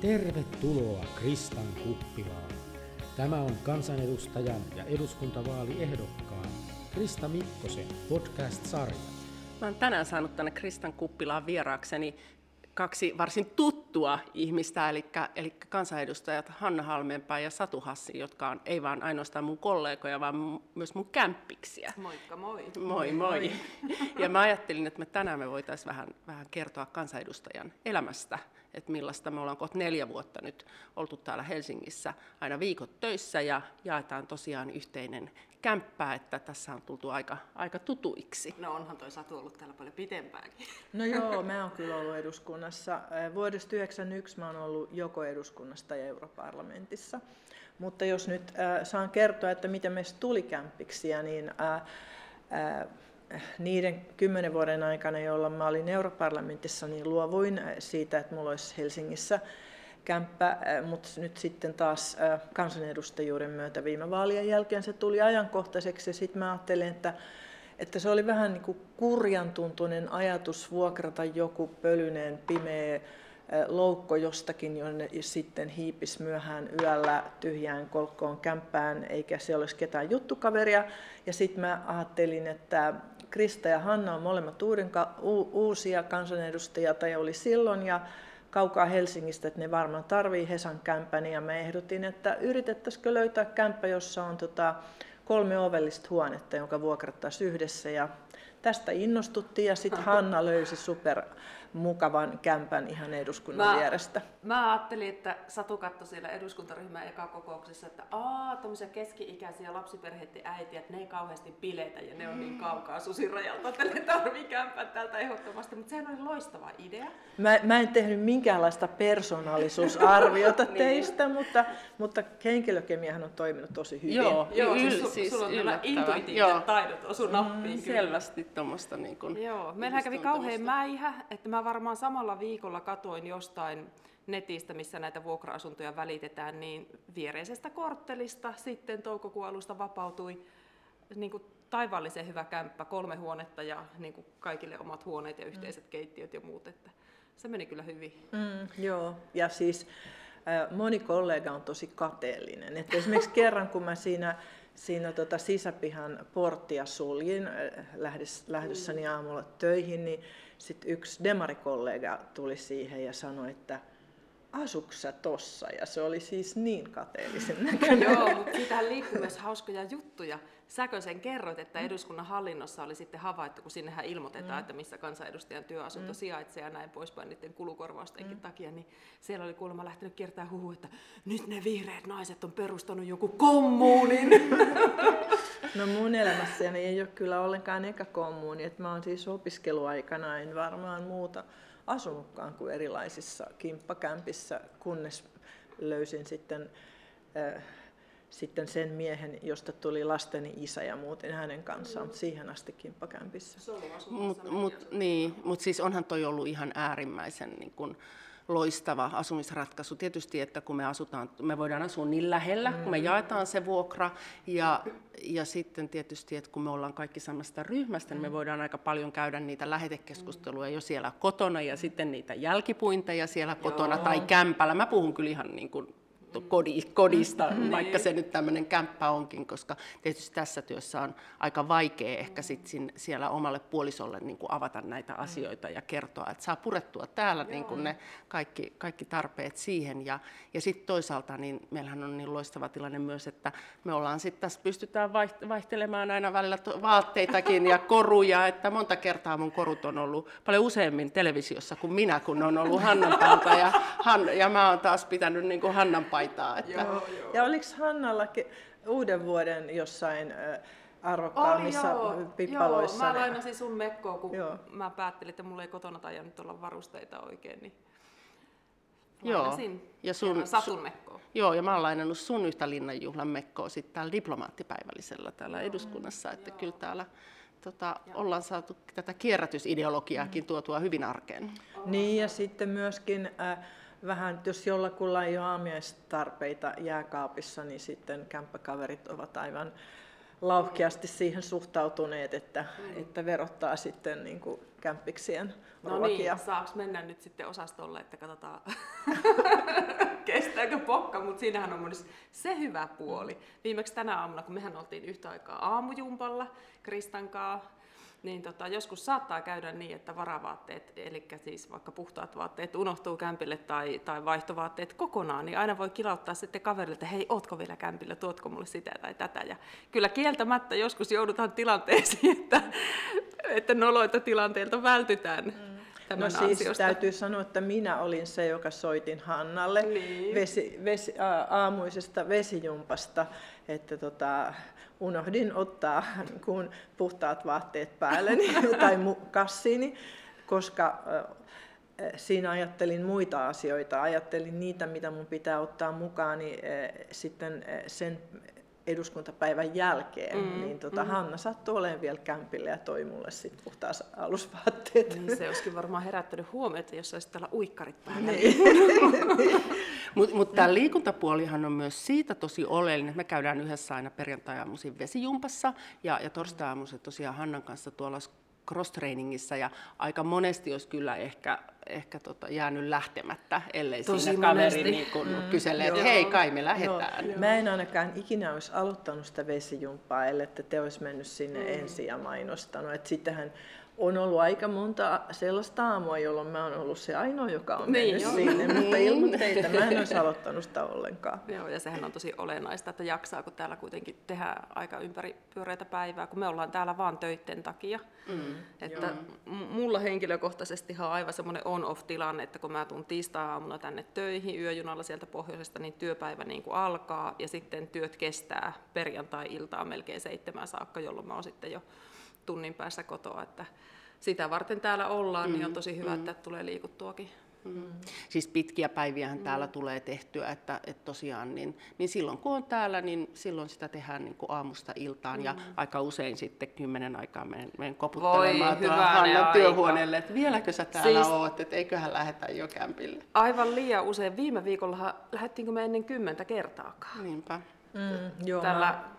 Tervetuloa Kristan kuppilaan. Tämä on kansanedustajan ja eduskuntavaaliehdokkaan Krista Mikkosen podcast-sarja. Mä oon tänään saanut tänne Kristan kuppilaan vieraakseni kaksi varsin tuttua ihmistä, eli, eli kansanedustajat Hanna Halmeenpää ja Satu Hassi, jotka on ei vaan ainoastaan mun kollegoja, vaan myös mun kämppiksiä. Moikka moi. Moi moi. Ja mä ajattelin, että me tänään me voitaisiin vähän, vähän kertoa kansanedustajan elämästä, että millaista me ollaan kohta neljä vuotta nyt oltu täällä Helsingissä aina viikot töissä ja jaetaan tosiaan yhteinen kämppää, että tässä on tultu aika, aika tutuiksi. No onhan toi Satu ollut täällä paljon pitempäänkin. No joo, mä oon kyllä ollut eduskunnassa. Vuodesta 1991 mä oon ollut joko eduskunnasta ja europarlamentissa. Mutta jos nyt äh, saan kertoa, että miten meistä tuli kämpiksiä, niin äh, äh, niiden kymmenen vuoden aikana, jolloin mä olin europarlamentissa, niin luovuin siitä, että mulla olisi Helsingissä kämppä, mutta nyt sitten taas kansanedustajuuden myötä viime vaalien jälkeen se tuli ajankohtaiseksi ja sitten mä ajattelin, että, että se oli vähän niin kuin kurjan tuntuinen ajatus vuokrata joku pölyneen pimeä loukko jostakin, jonne sitten hiipis myöhään yöllä tyhjään kolkkoon kämppään, eikä se olisi ketään juttukaveria. Ja sitten mä ajattelin, että Krista ja Hanna on molemmat uusia kansanedustajia, tai oli silloin, ja kaukaa Helsingistä, että ne varmaan tarvii Hesan kämpän, ja me ehdotin, että yritettäisikö löytää kämppä, jossa on tota kolme ovellista huonetta, jonka vuokrattaisiin yhdessä, ja tästä innostuttiin, ja sitten Hanna löysi super mukavan kämpän ihan eduskunnan mä, vierestä. Mä ajattelin, että Satu katsoi siellä eduskuntaryhmän eka kokouksessa, että aa, tämmöisiä keski-ikäisiä lapsiperheiden äitiä, että ne ei kauheasti bileitä ja ne on niin kaukaa susirajalta, että ne tarvii kämpän täältä ehdottomasti. Mutta sehän oli loistava idea. Mä, mä en tehnyt minkäänlaista persoonallisuusarviota niin. teistä, mutta, mutta henkilökemiahan on toiminut tosi hyvin. Joo, Joo, yl, siis, siis sulla on kyllä yllättävän. intuitiiviset taidot osu nappiin. Mm, selvästi tuommoista niin kuin Joo, meillähän kävi kauhean mäihä, että mä varmaan samalla viikolla katoin jostain netistä, missä näitä vuokra-asuntoja välitetään, niin viereisestä korttelista sitten toukokuun alusta vapautui niin kuin taivaallisen hyvä kämppä, kolme huonetta ja niin kuin kaikille omat huoneet ja yhteiset mm. keittiöt ja muut. Että se meni kyllä hyvin. Mm, joo, ja siis äh, moni kollega on tosi kateellinen. Et esimerkiksi kerran, kun mä siinä siinä tota sisäpihan porttia suljin lähdös, lähdössäni aamulla töihin, niin sitten yksi demarikollega tuli siihen ja sanoi, että asuksä tossa? Ja se oli siis niin kateellisen näköinen. Joo, mutta siitähän liikkuu myös hauskoja juttuja. Säkö sen kerroit, että eduskunnan hallinnossa oli sitten havaittu, kun sinnehän ilmoitetaan, mm. että missä kansanedustajan työasunto mm. sijaitsee ja näin poispäin niiden kulukorvaustenkin mm. takia, niin siellä oli kuulemma lähtenyt kiertää huhu, että nyt ne vihreät naiset on perustanut joku kommuunin. No mun elämässäni ei ole kyllä ollenkaan eka kommuuni, että mä oon siis opiskeluaikana en varmaan muuta asunutkaan kuin erilaisissa kimppakämpissä, kunnes löysin sitten äh, sitten sen miehen, josta tuli lasteni isä ja muutin hänen kanssaan, mutta siihen asti kimppakämpissä. Mutta mut, niin, mut siis onhan toi ollut ihan äärimmäisen niin kun, loistava asumisratkaisu. Tietysti, että kun me asutaan, me voidaan asua niin lähellä, mm. kun me jaetaan se vuokra, ja, ja sitten tietysti, että kun me ollaan kaikki samasta ryhmästä, niin me voidaan aika paljon käydä niitä lähetekeskusteluja jo siellä kotona, ja sitten niitä jälkipuinteja siellä kotona Joo. tai kämpällä. Mä puhun kyllä ihan niin kuin kodista, mm, vaikka se nyt tämmöinen kämppä onkin, koska tietysti tässä työssä on aika vaikea ehkä sit siellä omalle puolisolle niin kuin avata näitä mm. asioita ja kertoa, että saa purettua täällä niin kuin ne kaikki, kaikki tarpeet siihen. Ja, ja sitten toisaalta niin meillähän on niin loistava tilanne myös, että me ollaan sitten tässä pystytään vaihtelemaan aina välillä vaatteitakin ja koruja, että monta kertaa mun korut on ollut paljon useammin televisiossa kuin minä, kun on ollut Hannan ja, Han, ja mä oon taas pitänyt niin kuin Hannan paitaa. Että... Joo, joo. Ja oliko Hannalla uuden vuoden jossain arvokkaammissa pippaloissa? Joo, mä lainasin sun mekkoa, kun joo. mä päättelin, että mulla ei kotona tajannut olla varusteita oikein, niin Joo. Ja sun, satun mekkoa. Joo, ja mä oon lainannut sun yhtä linnanjuhlan mekkoa sitten täällä diplomaattipäivällisellä täällä joo. eduskunnassa, että joo. kyllä täällä tota, ollaan saatu tätä kierrätysideologiaakin mm. tuotua hyvin arkeen. Niin, ja sitten myöskin äh, vähän, jos jollakulla ei ole aamiaistarpeita jääkaapissa, niin sitten kämppäkaverit ovat aivan lauhkeasti siihen suhtautuneet, että, mm. että verottaa sitten niin kuin kämppiksien No ruokia. niin, saaks mennä nyt sitten osastolle, että katsotaan kestääkö pokka, mutta siinähän on myös se hyvä puoli. Viimeksi tänä aamuna, kun mehän oltiin yhtä aikaa aamujumpalla Kristankaa, niin tota, joskus saattaa käydä niin, että varavaatteet, eli siis vaikka puhtaat vaatteet unohtuu kämpille tai, tai vaihtovaatteet kokonaan, niin aina voi kilauttaa sitten kaverille, että hei, ootko vielä kämpillä, tuotko mulle sitä tai tätä. Ja kyllä kieltämättä joskus joudutaan tilanteisiin, että, että noloita tilanteilta vältytään. Mm. No siis ansiosta. täytyy sanoa, että minä olin se, joka soitin Hannalle niin. vesi, vesi, aamuisesta vesijumpasta, että tota, unohdin ottaa kun puhtaat vaatteet päälleni tai kassiini, koska siinä ajattelin muita asioita, ajattelin niitä, mitä mun pitää ottaa mukaan, niin sitten sen eduskuntapäivän jälkeen, mm, niin tota, mm. Hanna sattui olemaan vielä kämpillä ja toi mulle sitten puhtaas alusvaatteet. Niin, se olisikin varmaan herättänyt huomiota, jos olisit täällä uikkarit päällä. Niin. Mutta mut tämä liikuntapuolihan on myös siitä tosi oleellinen, että me käydään yhdessä aina perjantai-aamuisin vesijumpassa ja, ja torstai-aamuisin tosiaan Hannan kanssa tuolla cross-trainingissa ja aika monesti olisi kyllä ehkä, ehkä tota, jäänyt lähtemättä, ellei Tosi siinä kaveri niin kun mm, kyselee, että hei, kai me lähdetään. Joo. Mä en ainakaan ikinä olisi aloittanut sitä vesijumppaa, ellei te olisi mennyt sinne mm. ensin ja mainostanut. Et sittenhän on ollut aika monta sellaista aamua, jolloin mä oon ollut se ainoa, joka on niin, mennyt jo. sinne, mutta ilman teitä mä en olisi aloittanut sitä ollenkaan. Joo, ja sehän on tosi olennaista, että jaksaa, kun täällä kuitenkin tehdään aika ympäri pyöreitä päivää, kun me ollaan täällä vaan töiden takia. Mm, että mulla henkilökohtaisesti on aivan semmoinen on-off-tilanne, että kun mä tuun tiistai-aamuna tänne töihin yöjunalla sieltä pohjoisesta, niin työpäivä niin kuin alkaa ja sitten työt kestää perjantai-iltaa melkein seitsemän saakka, jolloin mä oon sitten jo tunnin päässä kotoa. Että sitä varten täällä ollaan, mm, niin on tosi hyvä, mm. että tulee liikuttuakin. Mm. Siis pitkiä päiviähän mm. täällä tulee tehtyä, että, että tosiaan niin, niin silloin kun on täällä, niin silloin sitä tehdään niin kuin aamusta iltaan mm. ja aika usein sitten kymmenen aikaa menen, menen koputtelemaan tuolla Hannan työhuoneelle, että vieläkö sä täällä siis, oot, että eiköhän lähetä jo kämpille. Aivan liian usein. Viime viikolla lähdettiinkö me ennen kymmentä kertaakaan? Niinpä. Mm, joo, Tällä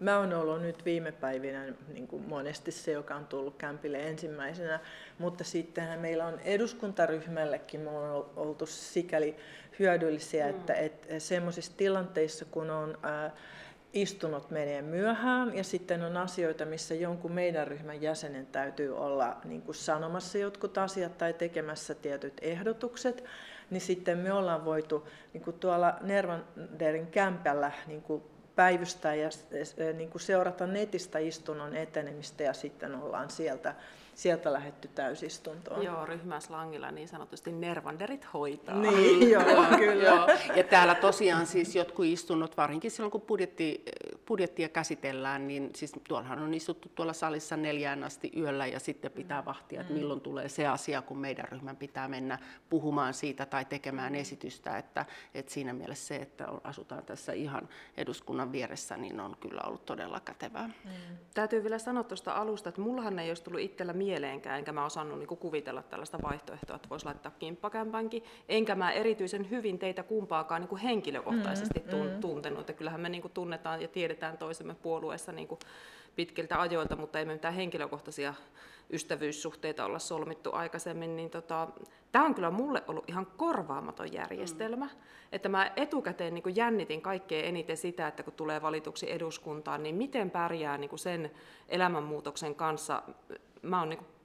Mä oon ollut nyt viime päivinä niin kuin monesti se, joka on tullut kämpille ensimmäisenä, mutta sitten meillä on eduskuntaryhmällekin me on oltu sikäli hyödyllisiä, mm. että, että semmoisissa tilanteissa, kun on ää, istunut menee myöhään ja sitten on asioita, missä jonkun meidän ryhmän jäsenen täytyy olla niin kuin sanomassa jotkut asiat tai tekemässä tietyt ehdotukset, niin sitten me ollaan voitu niin kuin tuolla Nervanderin kämpällä niin kuin päivystää ja niin kuin seurata netistä istunnon etenemistä ja sitten ollaan sieltä sieltä lähetty täysistuntoon. Joo, ryhmäslangilla niin sanotusti nervanderit hoitaa. Niin, joo, kyllä. joo. Ja täällä tosiaan siis jotkut istunnot, varsinkin silloin kun budjetti, budjettia käsitellään, niin siis tuollahan on istuttu tuolla salissa neljään asti yöllä ja sitten pitää vahtia, että mm. milloin tulee se asia, kun meidän ryhmän pitää mennä puhumaan siitä tai tekemään esitystä, että, että siinä mielessä se, että asutaan tässä ihan eduskunnan vieressä, niin on kyllä ollut todella kätevää. Mm. Täytyy vielä sanoa tuosta alusta, että mullahan ei olisi tullut itsellä mieleenkään, enkä mä osannut niin kuvitella tällaista vaihtoehtoa, että voisi laittaa kimppakämpänkin. Enkä mä erityisen hyvin teitä kumpaakaan niin kuin henkilökohtaisesti mm, mm. tuntenut. Että kyllähän me niin kuin tunnetaan ja tiedetään toisemme puolueessa niin kuin pitkiltä ajoilta, mutta ei me mitään henkilökohtaisia ystävyyssuhteita olla solmittu aikaisemmin, niin tota, tämä on kyllä mulle ollut ihan korvaamaton järjestelmä. Mm. Että mä etukäteen niin jännitin kaikkein eniten sitä, että kun tulee valituksi eduskuntaan, niin miten pärjää niin sen elämänmuutoksen kanssa mä oon niin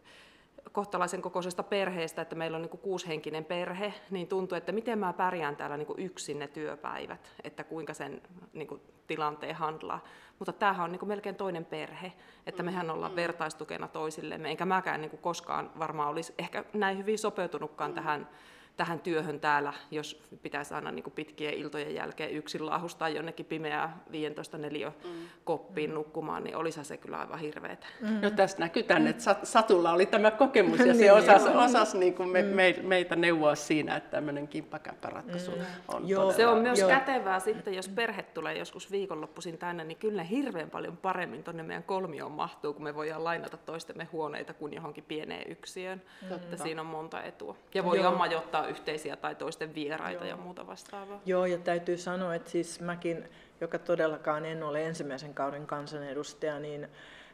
kohtalaisen kokoisesta perheestä, että meillä on niin kuushenkinen perhe, niin tuntuu, että miten mä pärjään täällä niin yksin ne työpäivät, että kuinka sen niin kuin, tilanteen handlaa. Mutta tämähän on niin melkein toinen perhe, että mehän ollaan mm. vertaistukena toisillemme, enkä mäkään niin koskaan varmaan olisi ehkä näin hyvin sopeutunutkaan mm. tähän tähän työhön täällä, jos pitäisi aina niin kuin pitkien iltojen jälkeen yksin laahustaa jonnekin pimeää 15 neliö mm. koppiin mm. nukkumaan, niin olisi se kyllä aivan hirveetä. Mm. No tästä näkyy tänne, että Satulla oli tämä kokemus ja se niin, osasi, osasi niin kuin me, mm. me, meitä neuvoa siinä, että tämmöinen kimppakämppäratkaisu mm. on Joo. Se on myös Joo. kätevää sitten, jos perhe tulee joskus viikonloppuisin tänne, niin kyllä hirveän paljon paremmin tuonne meidän kolmioon mahtuu, kun me voidaan lainata toistemme huoneita kuin johonkin pieneen yksiöön. Mm. Että siinä on monta etua. Ja voidaan majoittaa yhteisiä tai toisten vieraita Joo. ja muuta vastaavaa. Joo, ja täytyy sanoa, että siis mäkin, joka todellakaan en ole ensimmäisen kauden kansanedustaja, niin,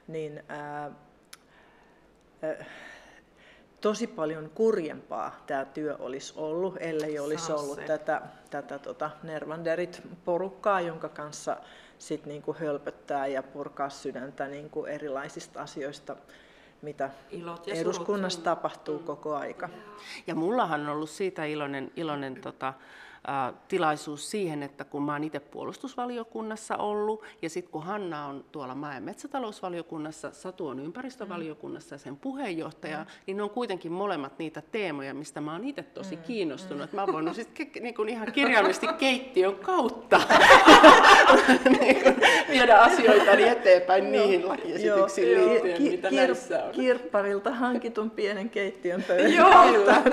niin ää, ää, tosi paljon kurjempaa tämä työ olisi ollut, ellei olisi Saa ollut tätä, tätä tota Nervanderit-porukkaa, jonka kanssa sit niinku hölpöttää ja purkaa sydäntä niinku erilaisista asioista, mitä eduskunnassa tapahtuu mm. koko aika. Ja mullahan on ollut siitä iloinen, iloinen tota, tilaisuus siihen, että kun mä oon itse puolustusvaliokunnassa ollut, ja sitten kun Hanna on tuolla maa- ja metsätalousvaliokunnassa, Satu on ympäristövaliokunnassa ja sen puheenjohtaja, mm. niin ne on kuitenkin molemmat niitä teemoja, mistä mä oon itse tosi mm. kiinnostunut. Mm. Mä oon voinut sitten ke- niin kuin ihan kirjaimellisesti keittiön kautta niin kuin viedä asioita eteenpäin niihin lakiesityksiin joo, liittyen, ki- mitä kir- näissä on. Kirpparilta hankitun pienen keittiön pöydän.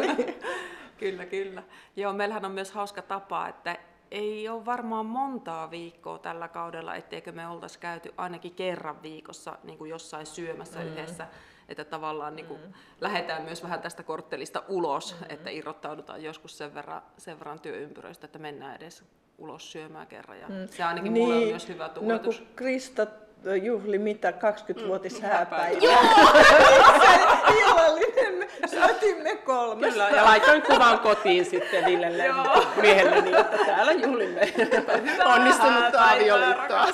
Niin. Kyllä, kyllä. Joo, meillähän on myös hauska tapa, että ei ole varmaan montaa viikkoa tällä kaudella, etteikö me oltaisi käyty ainakin kerran viikossa niin kuin jossain syömässä mm. yhdessä. Että tavallaan niin kuin, mm. lähdetään myös vähän tästä korttelista ulos, mm. että irrottaudutaan joskus sen verran, sen verran työympyröistä, että mennään edes ulos syömään kerran. Ja mm. Se ainakin niin. mulle on myös hyvä tuuletus. No kun Krista juhli mitä 20-vuotis mm. hääpäivää. Illallinen, sotimme kolme. Kyllä, ja laitoin kuvan kotiin sitten Villelle miehelle niin, että täällä juhlimme onnistunutta avioliittoa.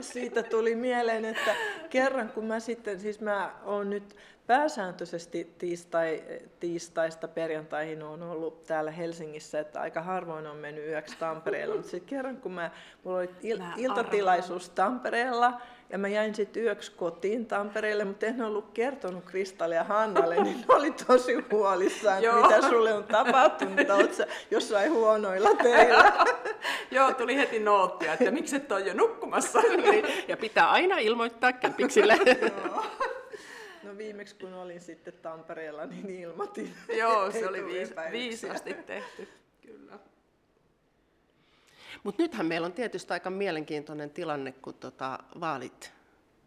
Siitä tuli mieleen, että kerran kun mä sitten, siis mä oon nyt pääsääntöisesti tiistai, tiistaista perjantaihin on ollut täällä Helsingissä, että aika harvoin on mennyt yöksi Tampereella, mutta sitten kerran kun mä, mulla oli il, iltatilaisuus Tampereella, ja mä jäin sitten yöksi kotiin Tampereelle, mutta en ollut kertonut Kristalle ja Hannalle, niin ne oli tosi huolissaan, että mitä sulle on tapahtunut, oot sä jossain huonoilla teillä. Joo, tuli heti noottia, että miksi et ole jo nukkumassa. Niin, ja pitää aina ilmoittaa kämpiksille. No viimeksi kun olin sitten Tampereella, niin ilmoitin. Joo, se oli viis, viisasti tehty, kyllä. Mutta nythän meillä on tietysti aika mielenkiintoinen tilanne, kun tota vaalit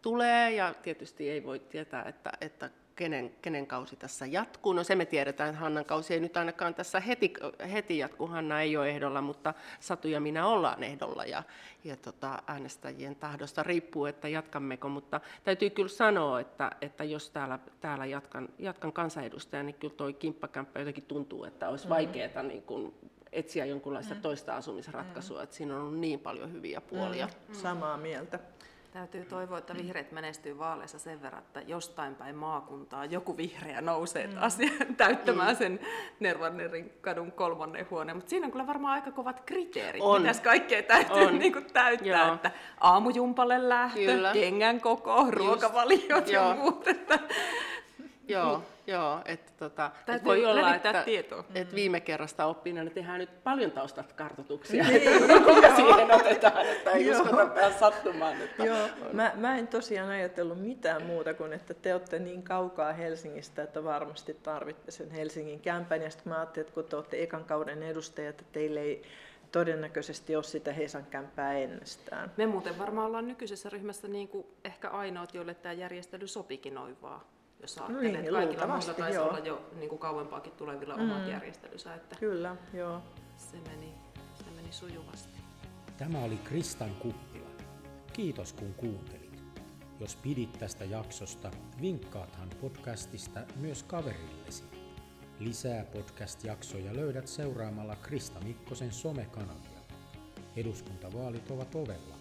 tulee ja tietysti ei voi tietää, että, että kenen, kenen kausi tässä jatkuu. No se me tiedetään, että Hannan kausi ei nyt ainakaan tässä heti, heti jatku. Hanna ei ole ehdolla, mutta Satu ja minä ollaan ehdolla ja, ja tota, äänestäjien tahdosta riippuu, että jatkammeko. Mutta täytyy kyllä sanoa, että, että jos täällä, täällä jatkan, jatkan kansanedustaja, niin kyllä tuo kimppakämppä jotenkin tuntuu, että olisi mm-hmm. vaikeaa niin kuin etsiä jonkunlaista mm. toista asumisratkaisua, mm. että siinä on ollut niin paljon hyviä puolia. Mm. Samaa mieltä. Täytyy toivoa, että vihreät menestyy vaaleissa sen verran, että jostain päin maakuntaa joku vihreä nousee mm. mm. täyttämään mm. sen Nervannerin kadun kolmannen huoneen. Mutta siinä on kyllä varmaan aika kovat kriteerit, on. mitäs kaikkea täytyy on. niin kuin täyttää. Joo. Että aamujumpalle lähtö, kyllä. kengän koko, ruokavaliot ja muut. Että... Joo. Joo, että tota, et voi olla, että, tietoa. että viime kerrasta oppina tehdään nyt paljon taustakartoituksia, niin. että siihen otetaan, että ei uskota päästä sattumaan. Että Joo, mä, mä en tosiaan ajatellut mitään muuta kuin, että te olette niin kaukaa Helsingistä, että varmasti tarvitte sen Helsingin kämpän. Ja sitten mä ajattelin, että kun te olette ekan kauden edustajat, että teille ei todennäköisesti ole sitä Hesan kämpää ennestään. Me muuten varmaan ollaan nykyisessä ryhmässä niin kuin ehkä ainoat, joille tämä järjestely sopikin noin vaan jos ajattelee, niin, että kaikilla muilla taisi joo. olla jo niin kuin kauempaakin tulevilla mm. omat järjestelynsä. Että Kyllä, joo. Se meni, se meni sujuvasti. Tämä oli Kristan Kuppila. Kiitos kun kuuntelit. Jos pidit tästä jaksosta, vinkkaathan podcastista myös kaverillesi. Lisää podcast-jaksoja löydät seuraamalla Krista Mikkosen somekanavia. Eduskuntavaalit ovat ovella.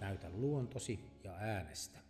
Näytä luontosi ja äänestä.